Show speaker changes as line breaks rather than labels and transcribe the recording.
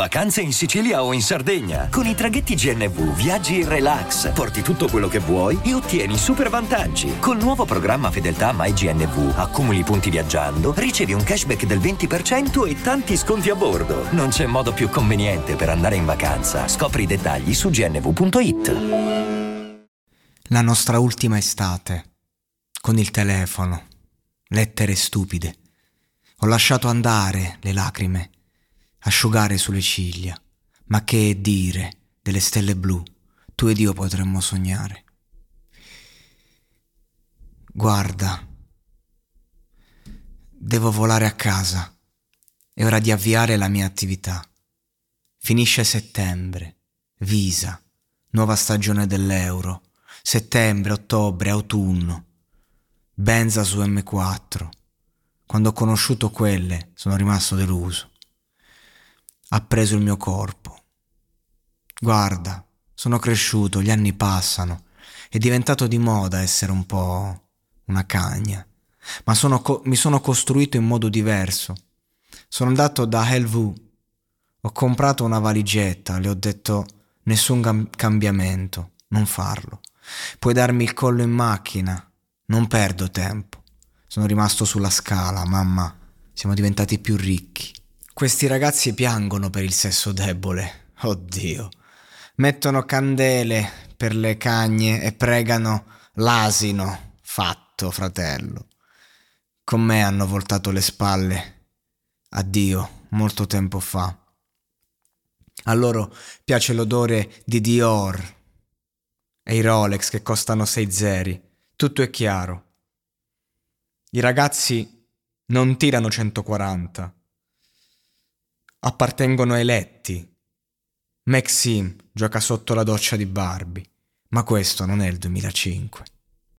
Vacanze in Sicilia o in Sardegna. Con i traghetti GNV viaggi in relax, porti tutto quello che vuoi e ottieni super vantaggi. Col nuovo programma Fedeltà MyGNV accumuli punti viaggiando, ricevi un cashback del 20% e tanti sconti a bordo. Non c'è modo più conveniente per andare in vacanza. Scopri i dettagli su gnv.it.
La nostra ultima estate. Con il telefono. Lettere stupide. Ho lasciato andare le lacrime asciugare sulle ciglia. Ma che dire delle stelle blu, tu ed io potremmo sognare. Guarda, devo volare a casa. È ora di avviare la mia attività. Finisce settembre, visa, nuova stagione dell'euro, settembre, ottobre, autunno. Benza su M4. Quando ho conosciuto quelle sono rimasto deluso ha preso il mio corpo. Guarda, sono cresciuto, gli anni passano, è diventato di moda essere un po' una cagna, ma sono co- mi sono costruito in modo diverso. Sono andato da Helvu, ho comprato una valigetta, le ho detto nessun cam- cambiamento, non farlo. Puoi darmi il collo in macchina, non perdo tempo. Sono rimasto sulla scala, mamma, siamo diventati più ricchi. Questi ragazzi piangono per il sesso debole. Oddio. Mettono candele per le cagne e pregano l'asino. Fatto, fratello. Con me hanno voltato le spalle. Addio, molto tempo fa. A loro piace l'odore di Dior e i Rolex che costano 6 zeri. Tutto è chiaro. I ragazzi non tirano 140 appartengono ai letti. Maxime gioca sotto la doccia di Barbie, ma questo non è il 2005.